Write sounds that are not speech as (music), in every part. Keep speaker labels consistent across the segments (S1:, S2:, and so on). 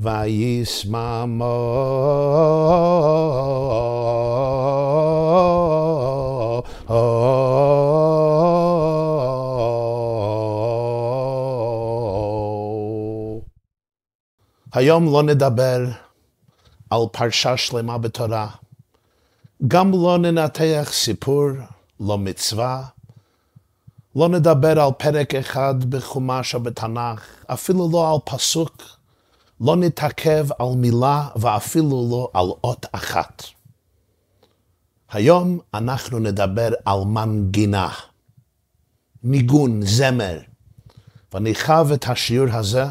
S1: וישמעמו. היום לא נדבר על פרשה שלמה בתורה. גם לא ננתח סיפור, לא מצווה. לא נדבר על פרק אחד בחומש או בתנ"ך, אפילו לא על פסוק. לא נתעכב על מילה ואפילו לא על אות אחת. היום אנחנו נדבר על מנגינה, ניגון, זמר, ואני חב את השיעור הזה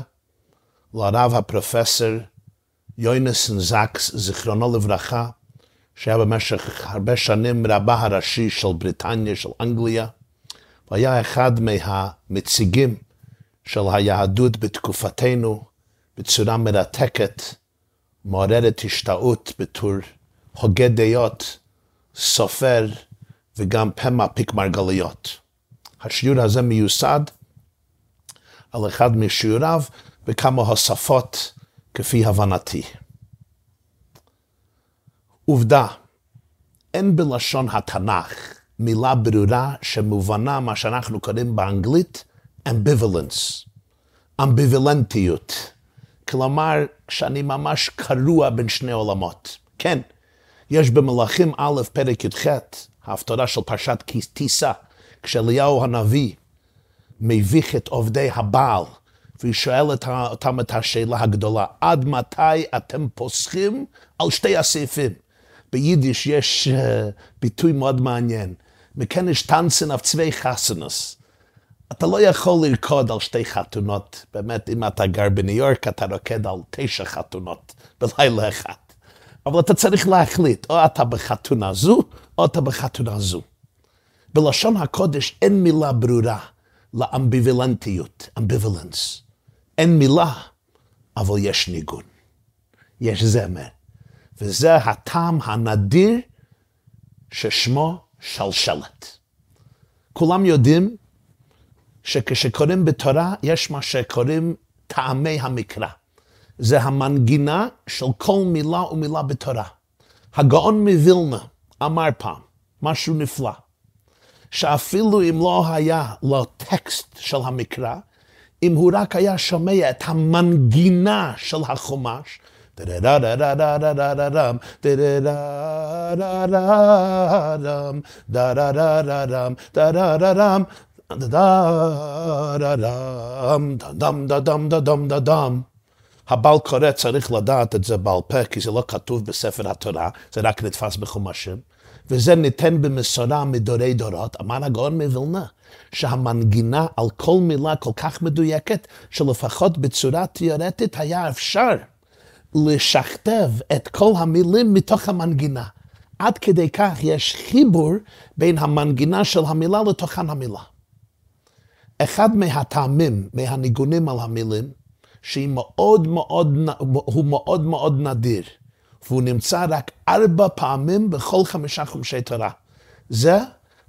S1: לרב הפרופסור יוינסון זקס, זיכרונו לברכה, שהיה במשך הרבה שנים רבה הראשי של בריטניה, של אנגליה, והיה אחד מהמציגים של היהדות בתקופתנו בצורה מרתקת, מעוררת השתאות בתור הוגה דעות, סופר וגם פה מפיק מרגליות. השיעור הזה מיוסד על אחד משיעוריו בכמה הוספות כפי הבנתי. עובדה, אין בלשון התנ"ך מילה ברורה שמובנה מה שאנחנו קוראים באנגלית אמביוולנס, אמביוולנטיות. כלומר, שאני ממש קרוע בין שני עולמות. כן, יש במלאכים א', פרק י"ח, ההפטרה של פרשת תישא, כשאליהו הנביא מביך את עובדי הבעל, והיא שואלת אותם את השאלה הגדולה, עד מתי אתם פוסחים על שתי הסעיפים? ביידיש יש uh, ביטוי מאוד מעניין, מכנש טנסן אף צווי חסנוס. אתה לא יכול לרקוד על שתי חתונות. באמת, אם אתה גר בניו יורק, אתה רוקד על תשע חתונות בלילה אחד. אבל אתה צריך להחליט, או אתה בחתונה זו, או אתה בחתונה זו. בלשון הקודש אין מילה ברורה לאמביוולנטיות, אמביוולנס. אין מילה, אבל יש ניגון. יש זמר. וזה הטעם הנדיר ששמו שלשלת. כולם יודעים שכשקוראים בתורה, יש מה שקוראים טעמי המקרא. זה המנגינה של כל מילה ומילה בתורה. הגאון מווילנה אמר פעם משהו נפלא, שאפילו אם לא היה לו טקסט של המקרא, אם הוא רק היה שומע את המנגינה של החומש, הבעל קורא צריך לדעת את זה בעל פה, כי זה לא כתוב בספר התורה, זה רק נתפס בחומשים. וזה ניתן במסורה מדורי דורות. אמר הגאון מווילנה, שהמנגינה על כל מילה כל כך מדויקת, שלפחות בצורה תיאורטית היה אפשר לשכתב את כל המילים מתוך המנגינה. עד כדי כך יש חיבור בין המנגינה של המילה לתוכן המילה. אחד מהטעמים, מהניגונים על המילים, שהוא מאוד מאוד, מאוד מאוד נדיר, והוא נמצא רק ארבע פעמים בכל חמישה חומשי תורה. זה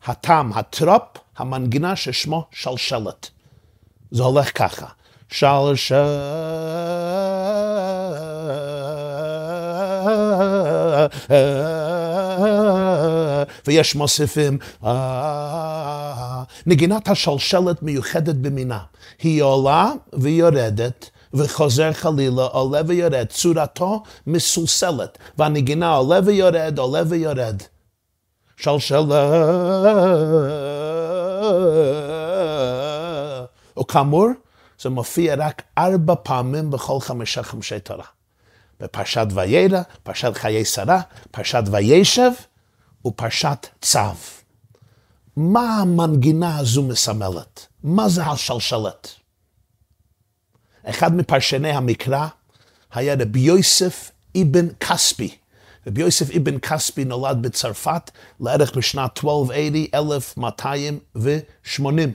S1: הטעם, הטרופ, המנגינה ששמו שלשלת. זה הולך ככה. שלשלת ויש מוסיפים, נגינת השלשלת מיוחדת במינה. היא עולה ויורדת. וחוזר חלילה, עולה ויורד, צורתו מסולסלת, והנגינה עולה ויורד, עולה ויורד. שלשלת. וכאמור, זה מופיע רק ארבע פעמים בכל חמישה חמשי תורה. בפרשת וירא, פרשת חיי שרה, פרשת וישב ופרשת צו. מה המנגינה הזו מסמלת? מה זה השלשלת? אחד מפרשני המקרא היה רבי יוסף אבן כספי. רבי יוסף אבן כספי נולד בצרפת לערך בשנת 1280, 1280.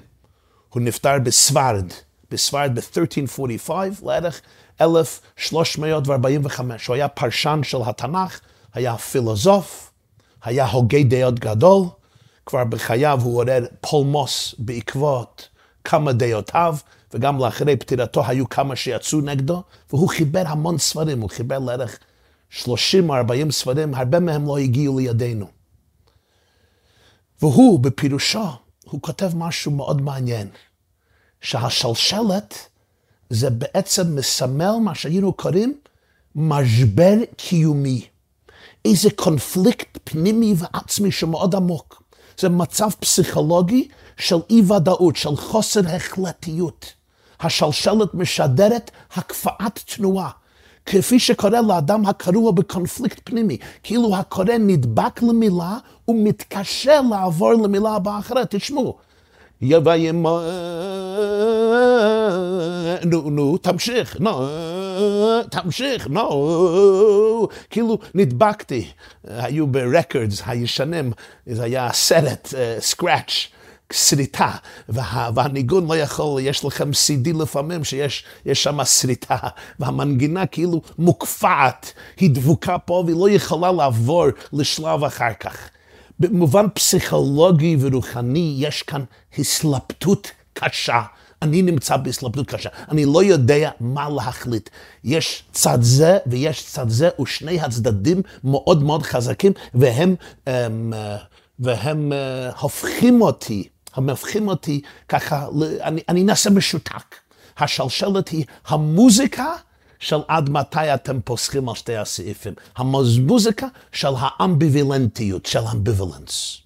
S1: הוא נפטר בספרד, בספרד ב-1345, לערך 1345. הוא היה פרשן של התנ"ך, היה פילוסוף, היה הוגה דעות גדול, כבר בחייו הוא עורר פולמוס בעקבות כמה דעותיו, וגם לאחרי פטירתו היו כמה שיצאו נגדו, והוא חיבר המון ספרים, הוא חיבר לערך 30-40 ספרים, הרבה מהם לא הגיעו לידינו. והוא, בפירושו, הוא כותב משהו מאוד מעניין, שהשלשלת זה בעצם מסמל מה שהיינו קוראים משבר קיומי. איזה קונפליקט פנימי ועצמי שמאוד עמוק. זה מצב פסיכולוגי של אי ודאות, של חוסר החלטיות. השלשלת משדרת הקפאת תנועה. כפי שקורה לאדם הקרוע בקונפליקט פנימי, כאילו הקורא נדבק למילה ומתקשה לעבור למילה הבאה אחרת. תשמעו, יביים... נו, נו, תמשיך, נו, תמשיך, נו. כאילו נדבקתי. היו ברקורדס הישנים, זה היה סרט, סקראץ'. שריטה, וה, והניגון לא יכול, יש לכם CD לפעמים שיש שם שריטה, והמנגינה כאילו מוקפאת, היא דבוקה פה והיא לא יכולה לעבור לשלב אחר כך. במובן פסיכולוגי ורוחני יש כאן הסלבטות קשה. אני נמצא בהסלבטות קשה, אני לא יודע מה להחליט. יש צד זה ויש צד זה, ושני הצדדים מאוד מאוד חזקים, והם, הם, והם אה, הופכים אותי, הם הופכים אותי ככה, אני, אני נעשה משותק. השלשלת היא המוזיקה של עד מתי אתם פוסחים על שתי הסעיפים. המוזיקה של האמביבילנטיות, של אמביבילנס.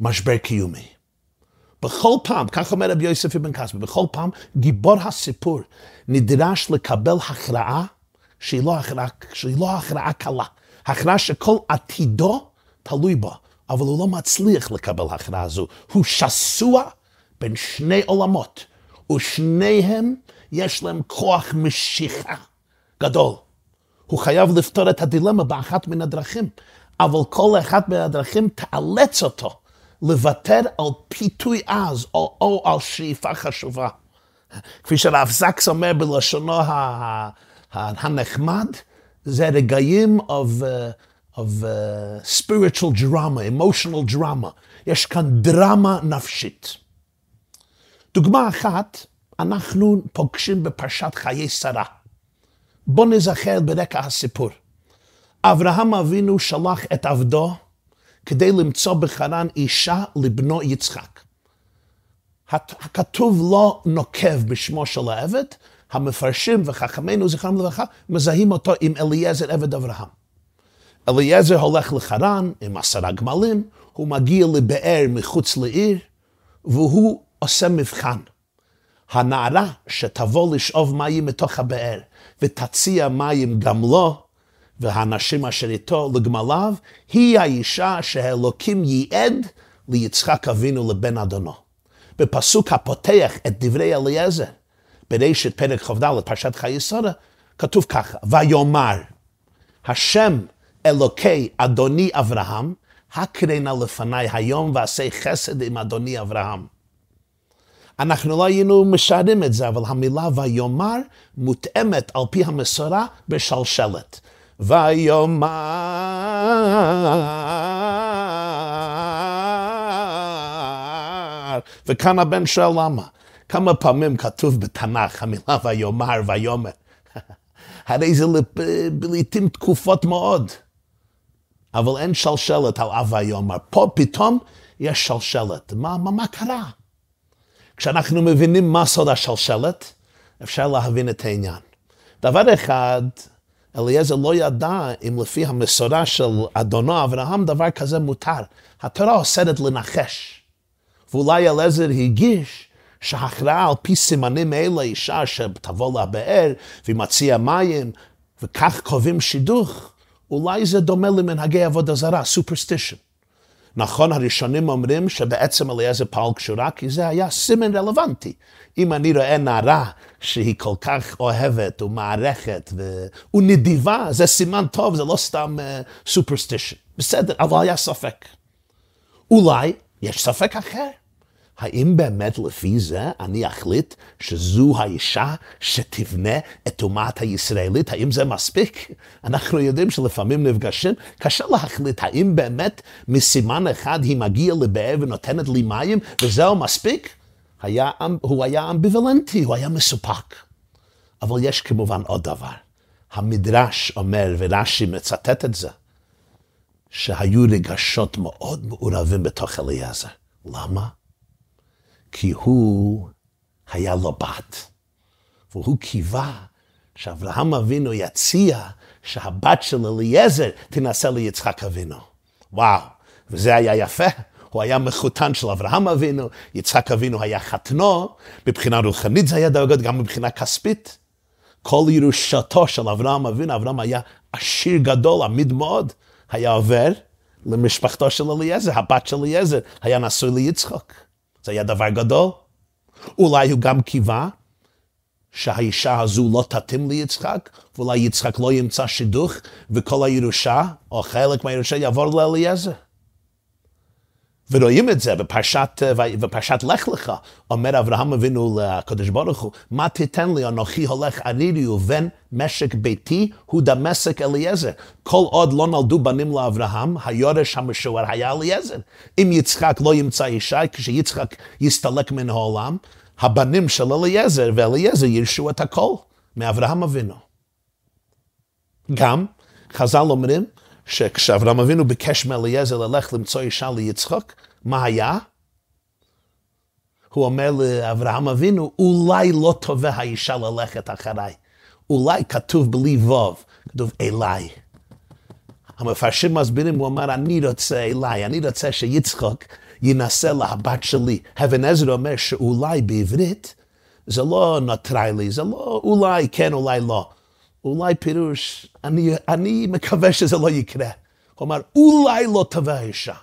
S1: משבר קיומי. בכל פעם, כך אומר רבי יוסף אבן כספי, בכל פעם גיבור הסיפור נדרש לקבל הכרעה שהיא לא הכרעה, שהיא לא הכרעה קלה. הכרעה שכל עתידו תלוי בה, אבל הוא לא מצליח לקבל הכרעה הזו. הוא שסוע בין שני עולמות, ושניהם יש להם כוח משיכה גדול. הוא חייב לפתור את הדילמה באחת מן הדרכים, אבל כל אחת מן הדרכים תאלץ אותו לוותר על פיתוי עז או, או על שאיפה חשובה. כפי שהרב זקס אומר בלשונו הנחמד, זה רגעים of, uh, of uh, spiritual drama, emotional drama. יש כאן דרמה נפשית. דוגמה אחת, אנחנו פוגשים בפרשת חיי שרה. בואו נזכר ברקע הסיפור. אברהם אבינו שלח את עבדו כדי למצוא בחרן אישה לבנו יצחק. הכתוב לא נוקב בשמו של העבד, המפרשים וחכמינו זכרם לברכה מזהים אותו עם אליעזר עבד אברהם. אליעזר הולך לחרן עם עשרה גמלים, הוא מגיע לבאר מחוץ לעיר, והוא עושה מבחן. הנערה שתבוא לשאוב מים מתוך הבאר ותציע מים גם לו, והנשים אשר איתו לגמליו, היא האישה שהאלוקים ייעד ליצחק אבינו לבן אדונו. בפסוק הפותח את דברי אליעזר, ברשת פרק כ"ד, פרשת חיי שרה, כתוב ככה, ויאמר, השם אלוקי אדוני אברהם, הקרנה לפניי היום ועשה חסד עם אדוני אברהם. אנחנו לא היינו משערים את זה, אבל המילה ויאמר מותאמת על פי המסורה בשלשלת. ויאמר וכאן הבן שואל למה? כמה פעמים כתוב בתנ"ך המילה ויאמר ויאמר? (laughs) הרי זה לעיתים תקופות מאוד. אבל אין שלשלת על אב ויאמר. פה פתאום יש שלשלת. מה, מה, מה קרה? כשאנחנו מבינים מה סוד השלשלת, אפשר להבין את העניין. דבר אחד, אליעזר לא ידע אם לפי המסורה של אדונו אברהם דבר כזה מותר. התורה אוסרת לנחש. ואולי אליעזר הגיש שהכרעה על פי סימנים אלה, אישה שתבוא לבאר והיא מציעה מים, וכך קובעים שידוך, אולי זה דומה למנהגי עבודה זרה, סופרסטישן. נכון, הראשונים אומרים שבעצם אליעזר פעל קשורה, כי זה היה סימן רלוונטי. אם אני רואה נערה שהיא כל כך אוהבת ומערכת ו... ונדיבה, זה סימן טוב, זה לא סתם סופרסטישן. Uh, בסדר, אבל היה ספק. אולי יש ספק אחר. האם באמת לפי זה אני אחליט שזו האישה שתבנה את אומת הישראלית? האם זה מספיק? אנחנו יודעים שלפעמים נפגשים, קשה להחליט האם באמת מסימן אחד היא מגיעה לבאר ונותנת לי מים וזהו מספיק? היה, הוא היה אמביוולנטי, הוא היה מסופק. אבל יש כמובן עוד דבר. המדרש אומר, ורש"י מצטט את זה, שהיו רגשות מאוד מעורבים בתוך אליעזר. למה? כי הוא היה לו בת, והוא קיווה שאברהם אבינו יציע שהבת של אליעזר תנסה ליצחק אבינו. וואו, וזה היה יפה. הוא היה מחותן של אברהם אבינו, יצחק אבינו היה חתנו, מבחינה רוחנית זה היה דרגות, גם מבחינה כספית. כל ירושתו של אברהם אבינו, אברהם היה עשיר גדול, עמיד מאוד, היה עובר למשפחתו של אליעזר, הבת של אליעזר היה נשוי ליצחק. זה היה דבר גדול. אולי הוא גם קיווה שהאישה הזו לא תתאים ליצחק, ואולי יצחק לא ימצא שידוך, וכל הירושה, או חלק מהירושה, יעבור לאליעזר. ורואים את זה בפרשת, בפרשת לך לך, אומר אברהם אבינו לקדוש ברוך הוא, מה תיתן לי, אנוכי הולך ערירי ובן משק ביתי הוא דמשק אליעזר. כל עוד לא נולדו בנים לאברהם, היורש המשוער היה אליעזר. אם יצחק לא ימצא אישה, כשיצחק יסתלק מן העולם, הבנים של אליעזר ואליעזר ירשו את הכל מאברהם אבינו. גם חז"ל אומרים שכשאברהם אבינו ביקש מאליעזר ללך למצוא אישה ליצחק, מה היה? הוא אומר לאברהם אבינו, אולי לא טובה האישה ללכת אחריי. אולי כתוב בלי ווב, כתוב אליי. המפרשים מסבירים, הוא אמר, אני רוצה אליי, אני רוצה שיצחק ינסה לבת שלי. אבן עזרא אומר שאולי בעברית זה לא ניטרלי, זה לא אולי כן, אולי לא. אולי פירוש, אני, אני מקווה שזה לא יקרה. אמר, אולי לא תבוא האישה.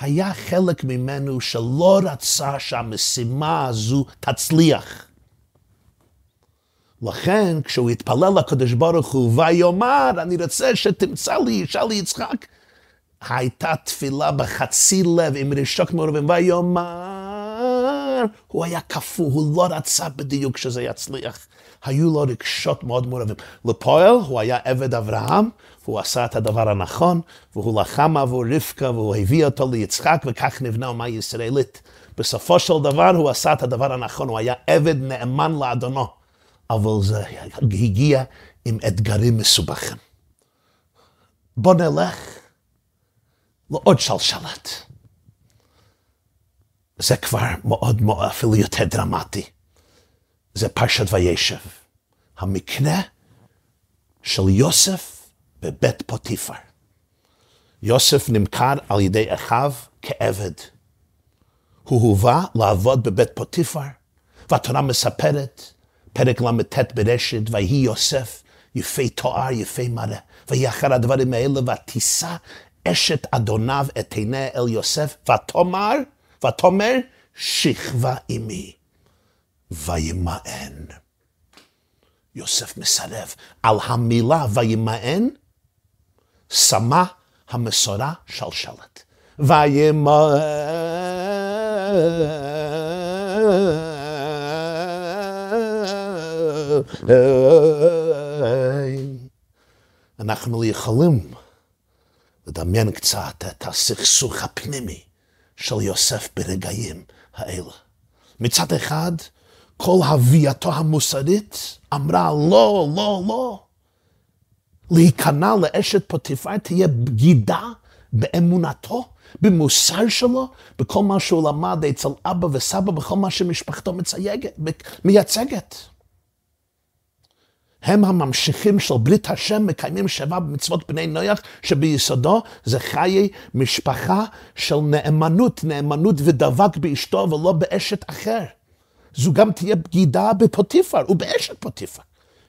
S1: היה חלק ממנו שלא רצה שהמשימה הזו תצליח. לכן, כשהוא התפלל לקדוש ברוך הוא ויאמר, אני רוצה שתמצא לי אישה ליצחק, הייתה תפילה בחצי לב עם רשוק מעורבים, ויאמר, הוא היה קפוא, הוא לא רצה בדיוק שזה יצליח. היו לו רגשות מאוד מעורבים. לפועל הוא היה עבד אברהם, והוא עשה את הדבר הנכון, והוא לחם עבור רבקה, והוא הביא אותו ליצחק, וכך נבנה אומה ישראלית. בסופו של דבר הוא עשה את הדבר הנכון, הוא היה עבד נאמן לאדונו. אבל זה הגיע עם אתגרים מסובכים. בוא נלך לעוד שלשלת. זה כבר מאוד מאוד, אפילו יותר דרמטי. זה פרשת וישב. המקנה של יוסף בבית פוטיפר. יוסף נמכר על ידי אחיו כעבד. הוא הובא לעבוד בבית פוטיפר, והתורה מספרת, פרק ל"ט ברשת, ויהי יוסף יפה תואר, יפה מראה. ויהי אחר הדברים האלה, ותישא אשת אדוניו את עיני אל יוסף, ותאמר, ותאמר, שכבה עמי. וימאן. יוסף מסרב. על המילה וימאן, שמה המסורה שלשלת. וימאן. אנחנו יכולים לדמיין קצת את הסכסוך הפנימי של יוסף ברגעים האלה. מצד אחד, כל הווייתו המוסרית אמרה לא, לא, לא. להיכנע לאשת פוטיפר תהיה בגידה באמונתו, במוסר שלו, בכל מה שהוא למד אצל אבא וסבא, בכל מה שמשפחתו מצייגת, מייצגת. הם הממשיכים של ברית השם, מקיימים שבע במצוות בני נויח, שביסודו זה חיי משפחה של נאמנות, נאמנות ודבק באשתו ולא באשת אחר. זו גם תהיה בגידה בפוטיפר ובאשת פוטיפר.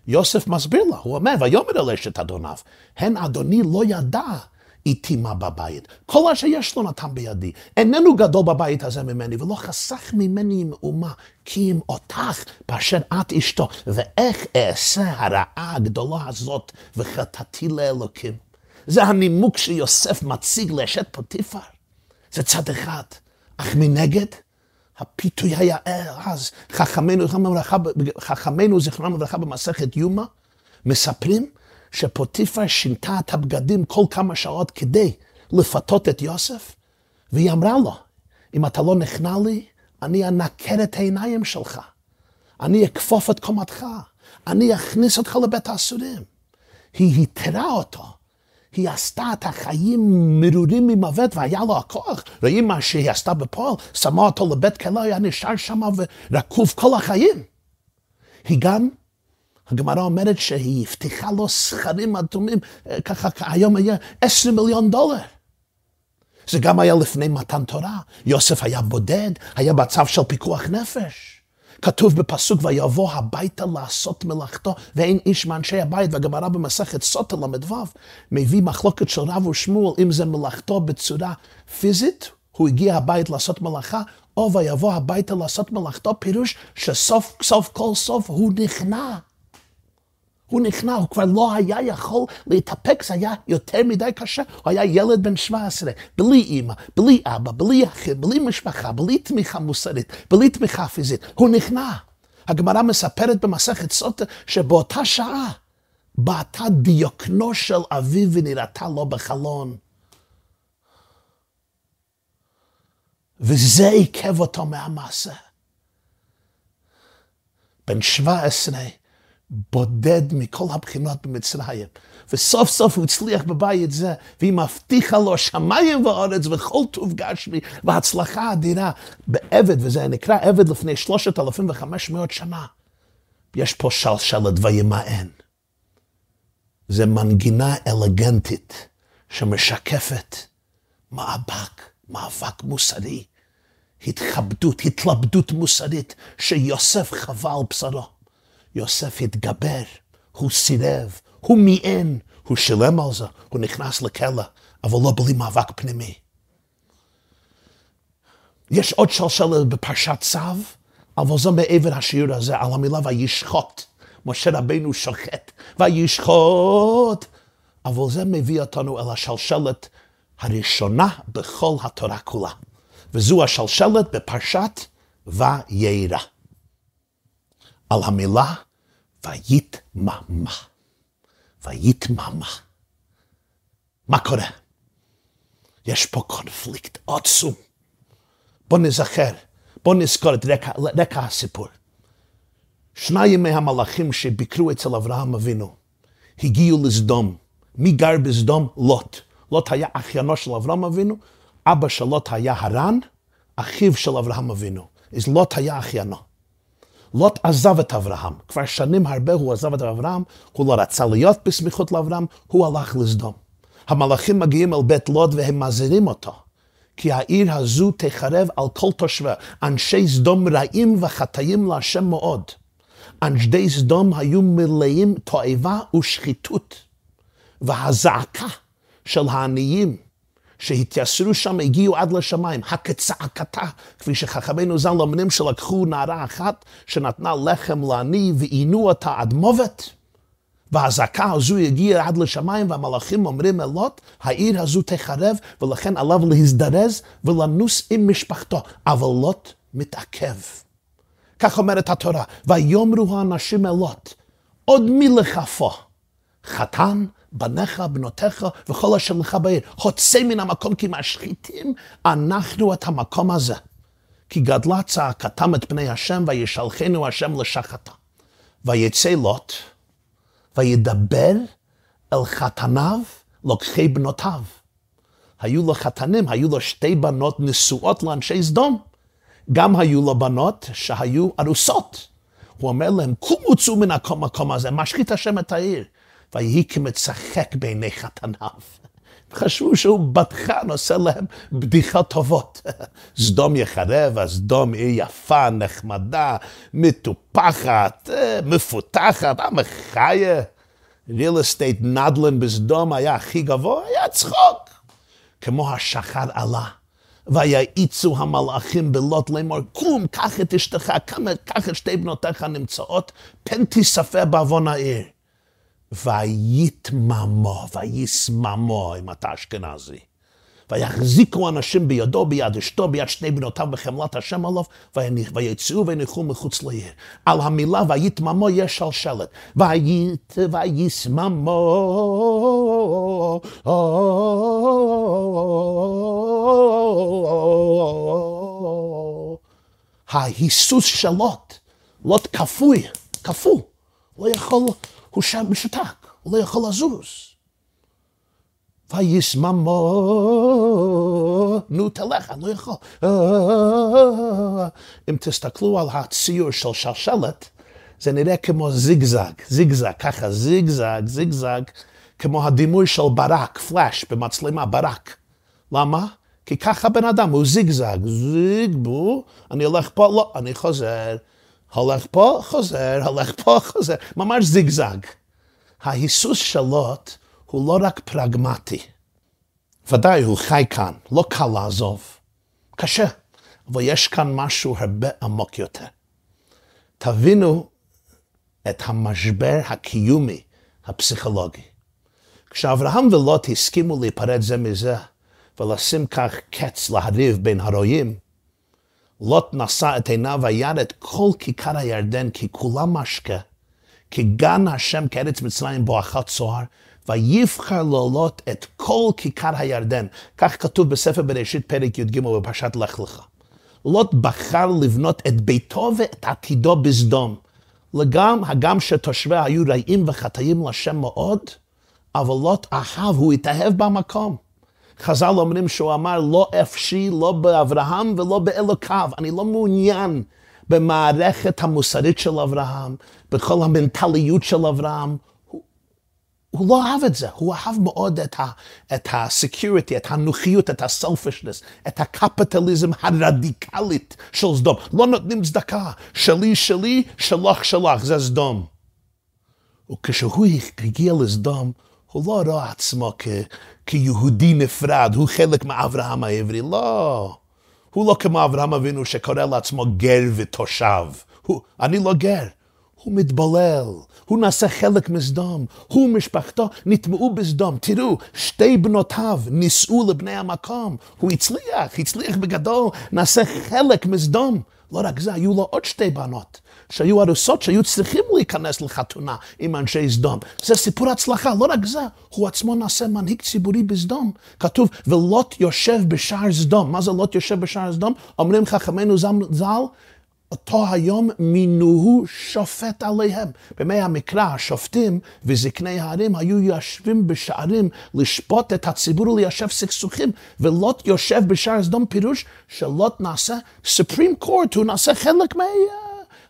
S1: יוסף מסביר לה, הוא אומר, ויאמר אל אשת אדוניו, הן אדוני לא ידע איתי מה בבית. כל אשר יש לו נתן בידי. איננו גדול בבית הזה ממני, ולא חסך ממני מאומה, כי אם אותך באשר את אשתו, ואיך אעשה הרעה הגדולה הזאת, וחטאתי לאלוקים. זה הנימוק שיוסף מציג לאשת פוטיפר. זה צד אחד. אך מנגד, הפיתוי היה אז. חכמינו, חכמינו זיכרונם לברכה במסכת יומא, מספרים שפוטיפר שינתה את הבגדים כל כמה שעות כדי לפתות את יוסף, והיא אמרה לו, אם אתה לא נכנע לי, אני אנקר את העיניים שלך. אני אכפוף את קומתך. אני אכניס אותך לבית האסורים. היא התרה אותו. היא עשתה את החיים מרורים ממוות והיה לו הכוח. רואים מה שהיא עשתה בפועל? שמה אותו לבית כלא, היה נשאר שם ורקוב כל החיים. היא גם, הגמרא אומרת שהיא הבטיחה לו סכרים אדומים, ככה היום היה עשרים מיליון דולר. זה גם היה לפני מתן תורה. יוסף היה בודד, היה בצו של פיקוח נפש. כתוב בפסוק, ויבוא הביתה לעשות מלאכתו, ואין איש מאנשי הבית, והגמרא במסכת סוטה ל"ו, מביא מחלוקת של רב ושמואל, אם זה מלאכתו בצורה פיזית, הוא הגיע הבית לעשות מלאכה, או ויבוא הביתה לעשות מלאכתו, פירוש שסוף סוף כל סוף הוא נכנע. הוא נכנע, הוא כבר לא היה יכול להתאפק, זה היה יותר מדי קשה. הוא היה ילד בן 17, בלי אימא, בלי אבא, בלי אחים, בלי משפחה, בלי תמיכה מוסרית, בלי תמיכה פיזית. הוא נכנע. הגמרא מספרת במסכת סוטה שבאותה שעה בעטה דיוקנו של אביו ונראתה לו בחלון. וזה עיכב אותו מהמעשה. בן 17, בודד מכל הבחינות במצרים. וסוף סוף הוא הצליח בבית זה, והיא מבטיחה לו שמיים וארץ וכל טוב גשמי והצלחה אדירה בעבד, וזה נקרא עבד לפני שלושת אלפים וחמש מאות שנה. יש פה שלשלת וימאן. זה מנגינה אלגנטית שמשקפת מאבק, מאבק מוסרי, התכבדות, התלבדות מוסרית שיוסף חווה על בשרו. יוסף התגבר, הוא סירב, הוא מיען, הוא שילם על זה, הוא נכנס לכלא, אבל לא בלי מאבק פנימי. יש עוד שלשלת בפרשת צו, אבל זה מעבר השיעור הזה, על המילה וישחוט. משה רבנו שוחט, וישחוט. אבל זה מביא אותנו אל השלשלת הראשונה בכל התורה כולה. וזו השלשלת בפרשת ויירא. על המילה ויתממה. ויתממה. מה קורה? יש פה קונפליקט עצום. בוא נזכר, בוא נזכור את רקע, רקע הסיפור. שניים מהמלאכים שביקרו אצל אברהם אבינו הגיעו לסדום. מי גר בסדום? לוט. לוט היה אחיינו של אברהם אבינו, אבא של לוט היה הרן, אחיו של אברהם אבינו. אז לוט היה אחיינו. לוט עזב את אברהם. כבר שנים הרבה הוא עזב את אברהם, הוא לא רצה להיות בסמיכות לאברהם, הוא הלך לסדום. המלאכים מגיעים אל בית לוט והם מזהירים אותו. כי העיר הזו תחרב על כל תושביה. אנשי סדום רעים וחטאים להשם מאוד. אנשי סדום היו מלאים תועבה ושחיתות. והזעקה של העניים שהתייסרו שם הגיעו עד לשמיים, הכצעקתה, כפי שחכמינו ז"ל אומרים שלקחו נערה אחת שנתנה לחם לעני ועינו אותה עד מוות. והאזעקה הזו הגיעה עד לשמיים והמלאכים אומרים אל לוט, העיר הזו תחרב ולכן עליו להזדרז ולנוס עם משפחתו. אבל לוט מתעכב. כך אומרת התורה, ויאמרו האנשים אל לוט, עוד לכפו? חתן בניך, בנותיך וכל אשר לך בעיר. הוצא מן המקום כי משחיתים אנחנו את המקום הזה. כי גדלה צעקתם את פני השם וישלחנו השם לשחתה. ויצא לוט וידבר אל חתניו לוקחי בנותיו. היו לו חתנים, היו לו שתי בנות נשואות לאנשי סדום. גם היו לו בנות שהיו ארוסות. הוא אומר להם, קומו צאו מן המקום הזה, משחית השם את העיר. ויהי כמצחק בעיני חתניו. חשבו שהוא בטחן עושה להם בדיחות טובות. סדום יחרב, אז סדום היא יפה, נחמדה, מטופחת, מפותחת, עם חיה. real estate נדל"ן בסדום היה הכי גבוה, היה צחוק. כמו השחר עלה. ויעיצו המלאכים בלוט לאמור, קום, קח את אשתך, קח את שתי בנותיך הנמצאות, פן תיספה בעוון העיר. ויתממו, וישממו, אם אתה אשכנזי. ויחזיקו אנשים בידו, ביד אשתו, ביד שני בנותיו בחמלת השם עליו, ויצאו וינכו מחוץ לעיר. על המילה ויתממו יש שלשלת. וית, וישממו. ההיסוס של לוט, לוט כפוי, כפו, לא יכול, הוא שם משותק, הוא לא יכול לזוז. וישממו, נו תלך, אני לא יכול. אם תסתכלו על הציור של שלשלת, זה נראה כמו זיגזג, זיגזג, ככה זיגזג, זיגזג, כמו הדימוי של ברק, פלאש במצלמה, ברק. למה? כי ככה בן אדם, הוא זיגזג, זיג, בו, אני הולך פה, לא, אני חוזר, הולך פה, חוזר, הולך פה, חוזר, ממש זיגזג. ההיסוס של לוט הוא לא רק פרגמטי, ודאי הוא חי כאן, לא קל לעזוב, קשה, אבל יש כאן משהו הרבה עמוק יותר. תבינו את המשבר הקיומי הפסיכולוגי. כשאברהם ולוט הסכימו להיפרד זה מזה ולשים כך קץ להריב בין הרועים, לוט נשא את עיניו וירא את כל כיכר הירדן כי כולה משקה, כי גן השם כארץ מצרים בואכה צוהר, ויבחר לו לוט את כל כיכר הירדן. כך כתוב בספר בראשית פרק י"ג בפרשת לך לך. לוט בחר לבנות את ביתו ואת עתידו בסדום. לגם, הגם שתושביה היו רעים וחטאים לשם מאוד, אבל לוט אהב, הוא התאהב במקום. חז"ל אומרים שהוא אמר, לא אפשי, לא באברהם ולא באלוקיו. אני לא מעוניין במערכת המוסרית של אברהם, בכל המנטליות של אברהם. הוא, לא אהב את זה, הוא אהב מאוד את ה-security, את הנוחיות, את ה-selfishness, את הקפיטליזם הרדיקלית של סדום. לא נותנים צדקה, שלי שלי, שלך שלך, זה סדום. וכשהוא הגיע לסדום, הוא לא רואה עצמו כ, כיהודי נפרד, הוא חלק מאברהם העברי, לא. הוא לא כמו אברהם אבינו שקורא לעצמו גר ותושב. הוא, אני לא גר. הוא מתבולל, הוא נעשה חלק מסדום, הוא ומשפחתו נטמעו בסדום. תראו, שתי בנותיו נישאו לבני המקום, הוא הצליח, הצליח בגדול, נעשה חלק מסדום. לא רק זה, היו לו עוד שתי בנות. שהיו ארוסות שהיו צריכים להיכנס לחתונה עם אנשי סדום. זה סיפור הצלחה, לא רק זה, הוא עצמו נעשה מנהיג ציבורי בסדום. כתוב, ולוט יושב בשער סדום. מה זה לוט יושב בשער סדום? אומרים חכמינו ז"ל, אותו היום מינוהו שופט עליהם. בימי המקרא, השופטים וזקני הערים היו יושבים בשערים לשפוט את הציבור וליישב סכסוכים, ולוט יושב בשער סדום, פירוש שלוט נעשה Supreme Court, הוא נעשה חלק מה...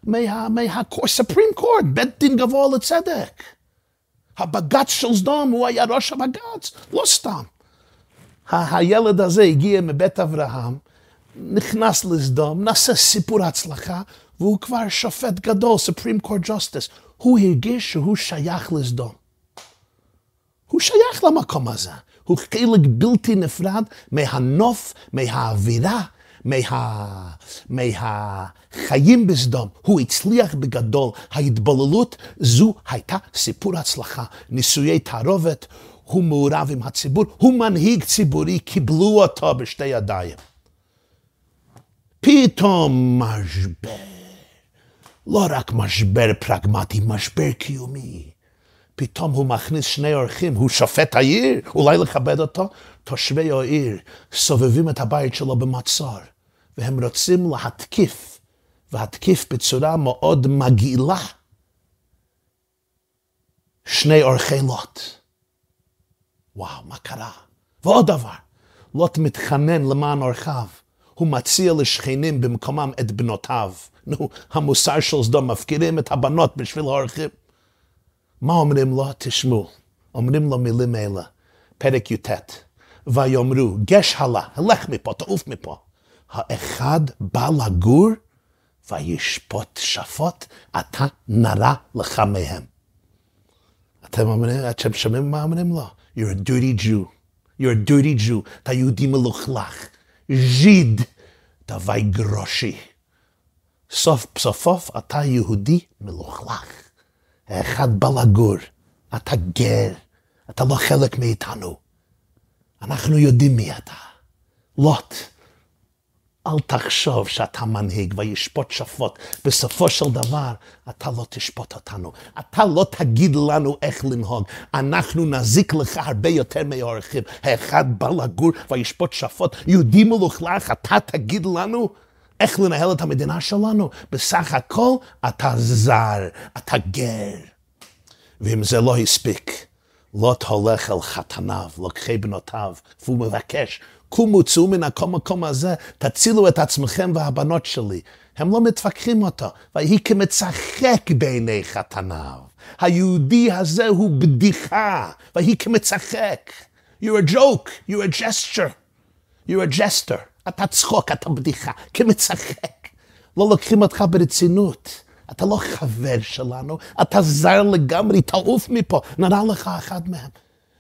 S1: מה, מהסופרים קורט, בית דין גבוה לצדק. הבג"ץ של סדום, הוא היה ראש הבג"ץ, לא סתם. הילד הזה הגיע מבית אברהם, נכנס לסדום, נעשה סיפור הצלחה, והוא כבר שופט גדול, Supreme Court Justice. הוא הרגיש שהוא שייך לסדום. הוא שייך למקום הזה. הוא חלק בלתי נפרד מהנוף, מהאווירה, מה, מהחיים בסדום. הוא הצליח בגדול. ההתבוללות זו הייתה סיפור הצלחה. נישואי תערובת, הוא מעורב עם הציבור, הוא מנהיג ציבורי, קיבלו אותו בשתי ידיים. פתאום משבר. לא רק משבר פרגמטי, משבר קיומי. פתאום הוא מכניס שני אורחים, הוא שופט העיר, אולי לכבד אותו? תושבי העיר סובבים את הבית שלו במצור, והם רוצים להתקיף, והתקיף בצורה מאוד מגעילה. שני אורחי לוט. וואו, מה קרה? ועוד דבר, לוט מתחנן למען אורחיו. הוא מציע לשכנים במקומם את בנותיו. נו, המוסר של סדום, מפקירים את הבנות בשביל האורחים. מה אומרים לו? תשמעו, אומרים לו מילים אלה, פרק י"ט, ויאמרו, גש הלאה, הלך מפה, תעוף מפה. האחד בא לגור וישפוט שפוט, אתה נרא לך מהם. אתם אומרים, אתם שומעים מה אומרים לו? You're a dirty Jew. You're a dirty Jew. אתה יהודי מלוכלך. ז'יד, דווי גרושי. סוף סופוף אתה יהודי מלוכלך. האחד בא לגור, אתה גר, אתה לא חלק מאיתנו. אנחנו יודעים מי אתה. לוט, אל תחשוב שאתה מנהיג וישפוט שפוט. בסופו של דבר, אתה לא תשפוט אותנו. אתה לא תגיד לנו איך לנהוג. אנחנו נזיק לך הרבה יותר מהאורחים. האחד בא לגור וישפוט שפוט. יהודי מלוכלך, אתה תגיד לנו? איך לנהל את המדינה שלנו? בסך הכל אתה זר, אתה גר. ואם זה לא הספיק, לוט הולך אל חתניו, לוקחי בנותיו, והוא מבקש, קומו צאו מן המקום הזה, תצילו את עצמכם והבנות שלי. הם לא מתווכחים אותו, ויהי כמצחק בעיני חתניו. היהודי הזה הוא בדיחה, ויהי כמצחק. You're a joke, you're a gesture, you're a jester. אתה צחוק, אתה בדיחה, כמצחק. לא לוקחים אותך ברצינות. אתה לא חבר שלנו, אתה זר לגמרי, תעוף מפה, נראה לך אחד מהם.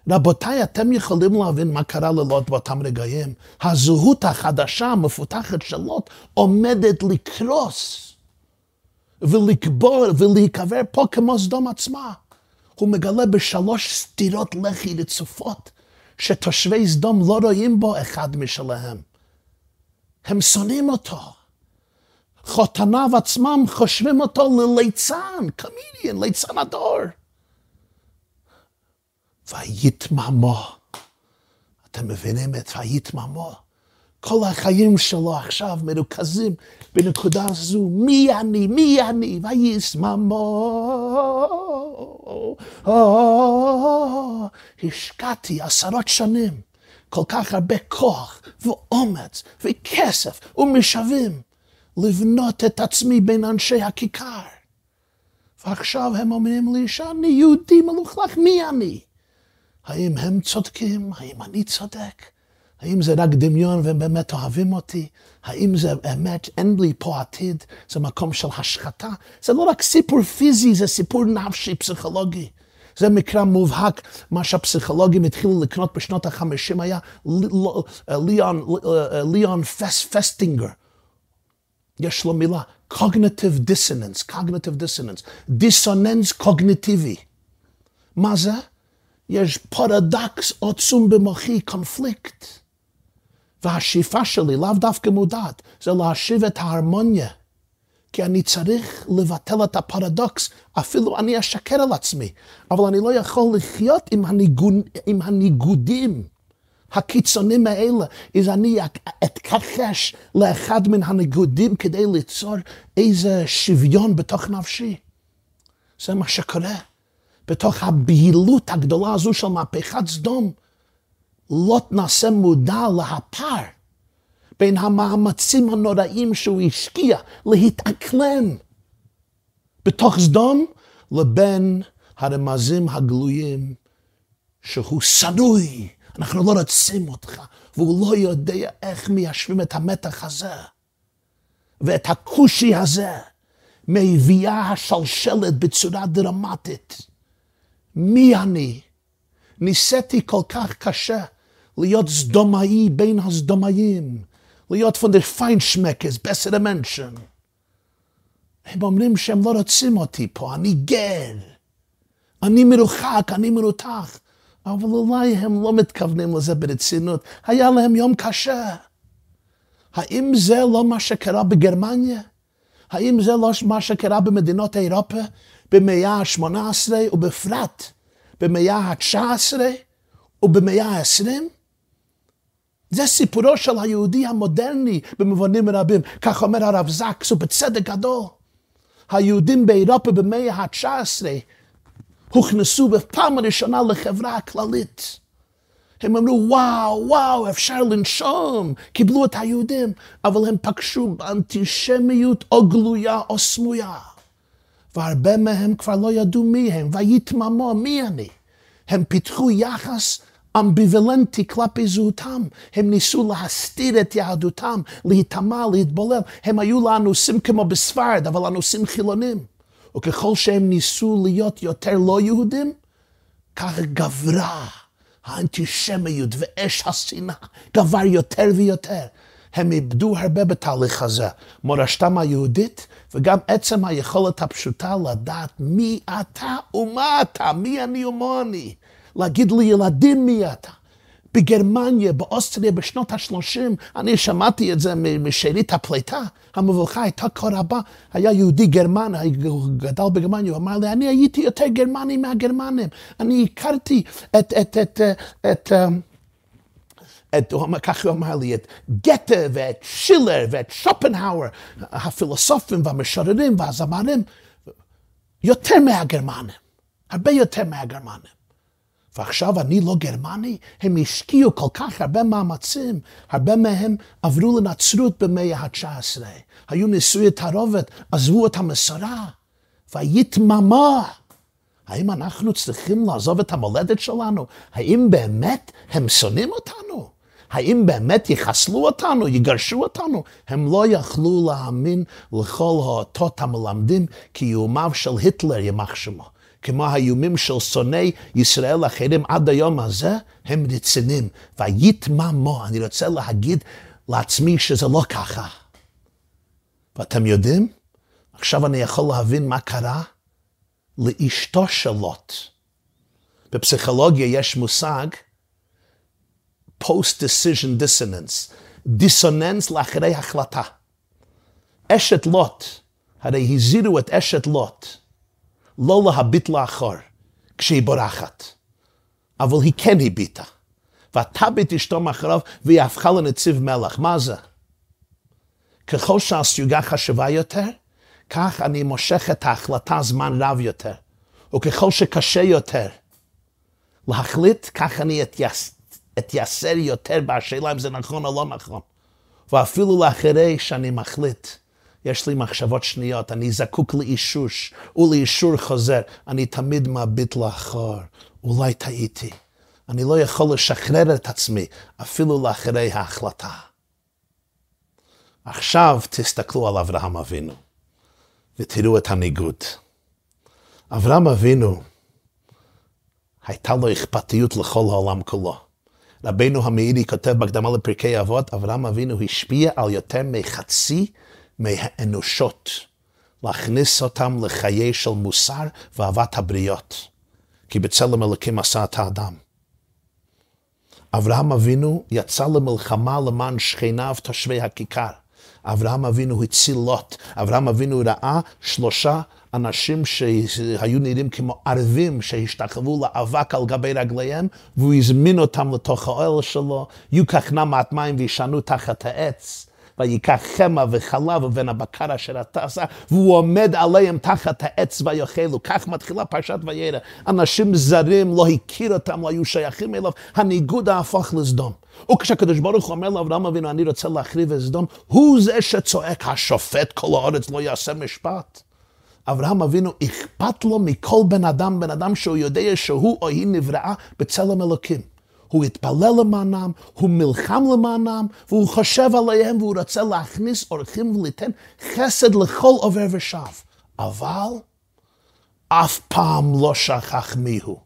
S1: רבותיי, אתם יכולים להבין מה קרה ללוט באותם רגעים. הזהות החדשה, המפותחת של לוט, עומדת לקרוס ולקבור ולהיקבר פה כמו סדום עצמה. הוא מגלה בשלוש סטירות לחי רצופות, שתושבי סדום לא רואים בו אחד משלהם. הם שונאים אותו. חותניו עצמם חושבים אותו לליצן, קמידיאן, ליצן הדור. ויתממו. אתם מבינים את ויתממו? כל החיים שלו עכשיו מרוכזים בנקודה הזו, מי אני, מי אני, וישממו. השקעתי עשרות שנים, כל כך הרבה כוח ואומץ וכסף ומשאבים לבנות את עצמי בין אנשי הכיכר. ועכשיו הם אומרים לי שאני יהודי מלוכלך, מי אני? האם הם צודקים? האם אני צודק? האם זה רק דמיון והם באמת אוהבים אותי? האם זה אמת, אין לי פה עתיד? זה מקום של השחתה? זה לא רק סיפור פיזי, זה סיפור נפשי, פסיכולוגי. זה מקרה מובהק, מה שהפסיכולוגים התחילו לקנות בשנות החמישים היה ליאון, ליאון פסטינגר. יש לו מילה, cognitive dissonance, cognitive dissonance, דיסוננס קוגניטיבי. מה זה? יש פרדוקס עצום במוחי, קונפליקט. והשאיפה שלי, לאו דווקא מודעת, זה להשיב את ההרמוניה. כי אני צריך לבטל את הפרדוקס, אפילו אני אשקר על עצמי, אבל אני לא יכול לחיות עם, הניגוד, עם הניגודים הקיצוניים האלה, אז אני אתכחש לאחד מן הניגודים כדי ליצור איזה שוויון בתוך נפשי. זה מה שקורה. בתוך הבהילות הגדולה הזו של מהפכת סדום, לוט נעשה מודע להפר בין המאמצים הנוראים שהוא השקיע להתאקלם בתוך סדום, לבין הרמזים הגלויים שהוא שנוי, אנחנו לא רוצים אותך, והוא לא יודע איך מיישבים את המתח הזה ואת הכושי הזה מביאה השלשלת בצורה דרמטית. מי אני? ניסיתי כל כך קשה להיות סדומאי בין הסדומאים, להיות פון דר פיינשמקס, בסר המנשן. הם אומרים שהם לא רוצים אותי פה, אני גר, אני מרוחק, אני מרותח. אבל אולי הם לא מתכוונים לזה ברצינות, היה להם יום קשה. האם זה לא מה שקרה בגרמניה? האם זה לא מה שקרה במדינות אירופה במאה ה-18 ובפרט במאה ה-19 ובמאה ה-20? זה סיפורו של היהודי המודרני במובנים רבים, כך אומר הרב זקס, ובצדק גדול. היהודים באירופה במאה ה-19 הוכנסו בפעם הראשונה לחברה הכללית. הם אמרו, וואו, וואו, אפשר לנשום, קיבלו את היהודים, אבל הם פגשו באנטישמיות או גלויה או סמויה. והרבה מהם כבר לא ידעו מי הם, ויתממו, מי אני? הם פיתחו יחס אמביוולנטי כלפי זהותם. הם ניסו להסתיר את יהדותם, להיטמע, להתבולל. הם היו לאנוסים כמו בספרד, אבל אנוסים חילונים. וככל שהם ניסו להיות יותר לא יהודים, כך גברה האנטישמיות ואש השנאה, גבר יותר ויותר. הם איבדו הרבה בתהליך הזה, מורשתם היהודית, וגם עצם היכולת הפשוטה לדעת מי אתה ומה אתה, מי אני ומה אני. להגיד לילדים מי אתה. בגרמניה, באוסטריה, בשנות ה-30, אני שמעתי את זה משארית הפליטה, המבוכה הייתה כה רבה, היה יהודי גרמן, גדל בגרמניה, הוא אמר לי, אני הייתי יותר גרמני מהגרמנים, אני הכרתי את, את, את, את, את, את, ככה הוא אמר לי, את גתה ואת שילר ואת שופנהאואר, הפילוסופים והמשוררים והזמרים, יותר מהגרמנים, הרבה יותר מהגרמנים. ועכשיו אני לא גרמני, הם השקיעו כל כך הרבה מאמצים, הרבה מהם עברו לנצרות במאה ה-19. היו נישואי תערובת, עזבו את המסורה, ויתממה. האם אנחנו צריכים לעזוב את המולדת שלנו? האם באמת הם שונאים אותנו? האם באמת יחסלו אותנו, יגרשו אותנו? הם לא יכלו להאמין לכל האותות המלמדים קיומיו של היטלר, יימח שמו. כמו האיומים של שונאי ישראל אחרים עד היום הזה, הם רציניים. ויתממו, אני רוצה להגיד לעצמי שזה לא ככה. ואתם יודעים? עכשיו אני יכול להבין מה קרה לאשתו של לוט. בפסיכולוגיה יש מושג post-decision dissonance, דיסוננס לאחרי החלטה. אשת לוט, הרי הזהירו את אשת לוט לא להביט לאחור כשהיא בורחת, אבל היא כן הביטה. ותביט אשתו מאחוריו והיא הפכה לנציב מלח. מה זה? ככל שהסוגה חשובה יותר, כך אני מושך את ההחלטה זמן רב יותר. וככל שקשה יותר להחליט, כך אני אתייס, אתייסר יותר בשאלה אם זה נכון או לא נכון. ואפילו לאחרי שאני מחליט, יש לי מחשבות שניות, אני זקוק לאישוש ולאישור חוזר, אני תמיד מביט לאחור, אולי טעיתי. אני לא יכול לשחרר את עצמי אפילו לאחרי ההחלטה. עכשיו תסתכלו על אברהם אבינו ותראו את הניגוד. אברהם אבינו, הייתה לו אכפתיות לכל העולם כולו. רבנו המאירי כותב בהקדמה לפרקי אבות, אברהם אבינו השפיע על יותר מחצי מהאנושות, להכניס אותם לחיי של מוסר ואהבת הבריות, כי בצלם אלוקים עשה את האדם. אברהם אבינו יצא למלחמה למען שכניו תושבי הכיכר. אברהם אבינו הציל לוט. אברהם אבינו ראה שלושה אנשים שהיו נראים כמו ערבים שהשתחוו לאבק על גבי רגליהם, והוא הזמין אותם לתוך האוהל שלו, יוקח נא מעט מים וישנו תחת העץ. ויקח חמא וחלב ובין הבקר אשר אתה עשה, והוא עומד עליהם תחת העץ ויאכלו. כך מתחילה פרשת וירא. אנשים זרים, לא הכיר אותם, לא היו שייכים אליו, הניגוד הפך לסדום. וכשהקדוש ברוך הוא אומר לאברהם אבינו, אני רוצה להחריב את סדום, הוא זה שצועק, השופט כל הארץ לא יעשה משפט. אברהם אבינו אכפת לו מכל בן אדם, בן אדם שהוא יודע שהוא או היא נבראה בצלם אלוקים. הוא התפלל למענם, הוא מלחם למענם, והוא חושב עליהם והוא רוצה להכניס אורחים וליתן חסד לכל עובר ושב. אבל אף פעם לא שכח מיהו.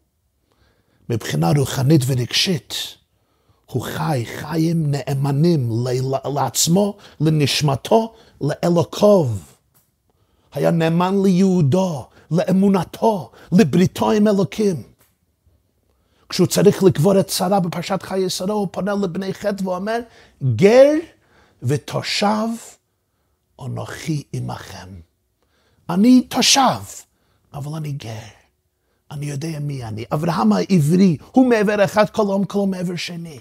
S1: מבחינה רוחנית ורגשית, הוא חי חיים נאמנים לעצמו, לנשמתו, לאלוקיו. היה נאמן ליהודו, לאמונתו, לבריתו עם אלוקים. כשהוא צריך לקבור את שרה בפרשת חיי שרה, הוא פונה לבני חטא ואומר, גר ותושב אנוכי עמכם. אני תושב, אבל אני גר. אני יודע מי אני. אברהם העברי, הוא מעבר אחד, כל העם כולו מעבר שני.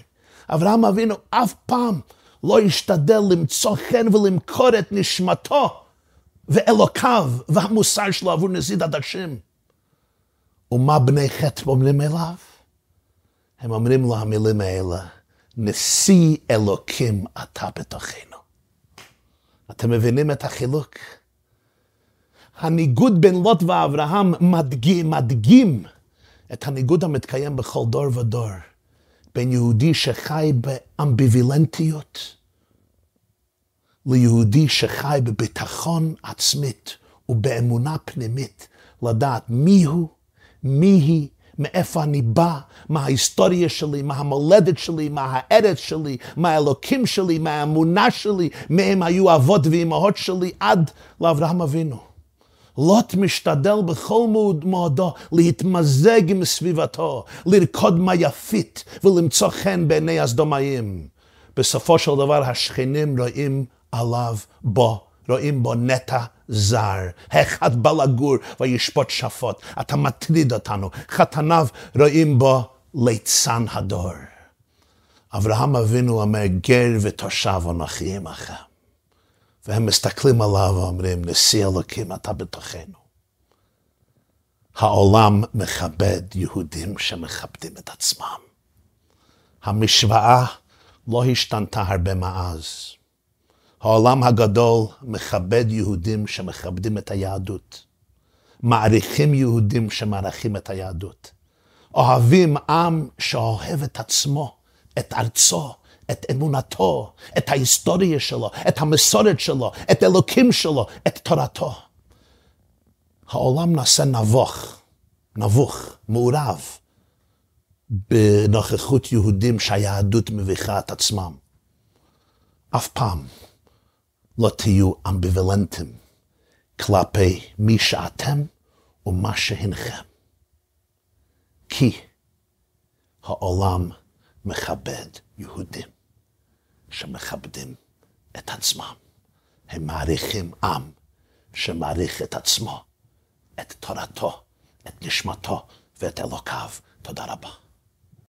S1: אברהם אבינו אף פעם לא השתדל למצוא חן ולמכור את נשמתו ואלוקיו והמוסר שלו עבור נזיד עדשים. ומה בני חטא אומרים אליו? הם אומרים לו המילים האלה, נשיא אלוקים אתה בתוכנו. אתם מבינים את החילוק? הניגוד בין לוט ואברהם מדגים, מדגים את הניגוד המתקיים בכל דור ודור, בין יהודי שחי באמביבילנטיות ליהודי שחי בביטחון עצמית ובאמונה פנימית, לדעת מיהו, מי היא, מאיפה אני בא, מה ההיסטוריה שלי, מה המולדת שלי, מה הארץ שלי, מה האלוקים שלי, מה האמונה שלי, מהם היו אבות ואימהות שלי עד לאברהם אבינו. לוט משתדל בכל מועדו להתמזג עם סביבתו, לרקוד מה יפית ולמצוא חן בעיני הסדומאים. בסופו של דבר השכנים רואים עליו בו, רואים בו נטע זר. אחד בא לגור וישפוט שפוט. אתה מטריד אותנו. חתניו רואים בו ליצן הדור. אברהם אבינו אומר, גר ותושב אנוכי עמכם. והם מסתכלים עליו ואומרים, נשיא אלוקים, אתה בתוכנו. העולם מכבד יהודים שמכבדים את עצמם. המשוואה לא השתנתה הרבה מאז. העולם הגדול מכבד יהודים שמכבדים את היהדות. מעריכים יהודים שמעריכים את היהדות. אוהבים עם שאוהב את עצמו, את ארצו, את אמונתו, את ההיסטוריה שלו, את המסורת שלו, את אלוקים שלו, את תורתו. העולם נעשה נבוך, נבוך, מעורב, בנוכחות יהודים שהיהדות מביכה את עצמם. אף פעם לא תהיו אמביוולנטים כלפי מי שאתם ומה שהנכם. כי העולם מכבד יהודים שמכבדים את עצמם. הם מעריכים עם שמעריך את עצמו, את תורתו, את נשמתו ואת אלוקיו. תודה רבה.